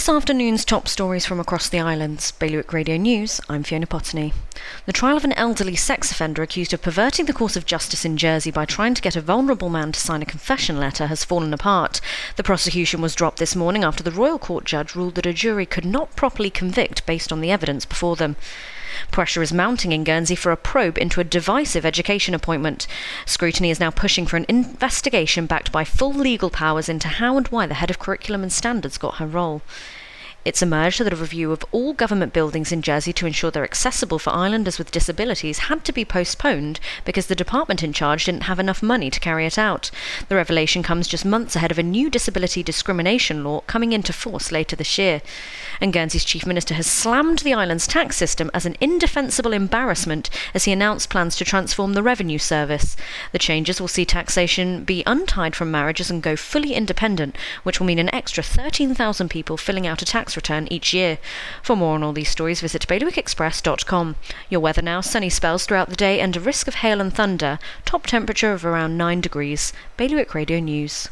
This afternoon's top stories from across the islands. Bailiwick Radio News, I'm Fiona Potney. The trial of an elderly sex offender accused of perverting the course of justice in Jersey by trying to get a vulnerable man to sign a confession letter has fallen apart. The prosecution was dropped this morning after the Royal Court judge ruled that a jury could not properly convict based on the evidence before them. Pressure is mounting in Guernsey for a probe into a divisive education appointment. Scrutiny is now pushing for an investigation backed by full legal powers into how and why the head of curriculum and standards got her role. It's emerged that a review of all government buildings in Jersey to ensure they're accessible for islanders with disabilities had to be postponed because the department in charge didn't have enough money to carry it out. The revelation comes just months ahead of a new disability discrimination law coming into force later this year. And Guernsey's chief minister has slammed the island's tax system as an indefensible embarrassment as he announced plans to transform the revenue service. The changes will see taxation be untied from marriages and go fully independent, which will mean an extra 13,000 people filling out a tax return each year. For more on all these stories, visit bailiwickexpress.com. Your weather now sunny spells throughout the day and a risk of hail and thunder. Top temperature of around 9 degrees. Bailiwick Radio News.